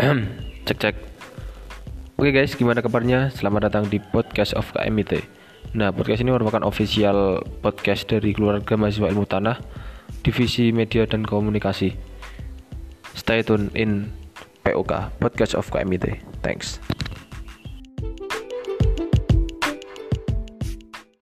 cek cek Oke guys, gimana kabarnya? Selamat datang di podcast of KMIT. Nah, podcast ini merupakan official podcast dari keluarga mahasiswa ilmu tanah, divisi media dan komunikasi. Stay tune in POK, podcast of KMIT. Thanks.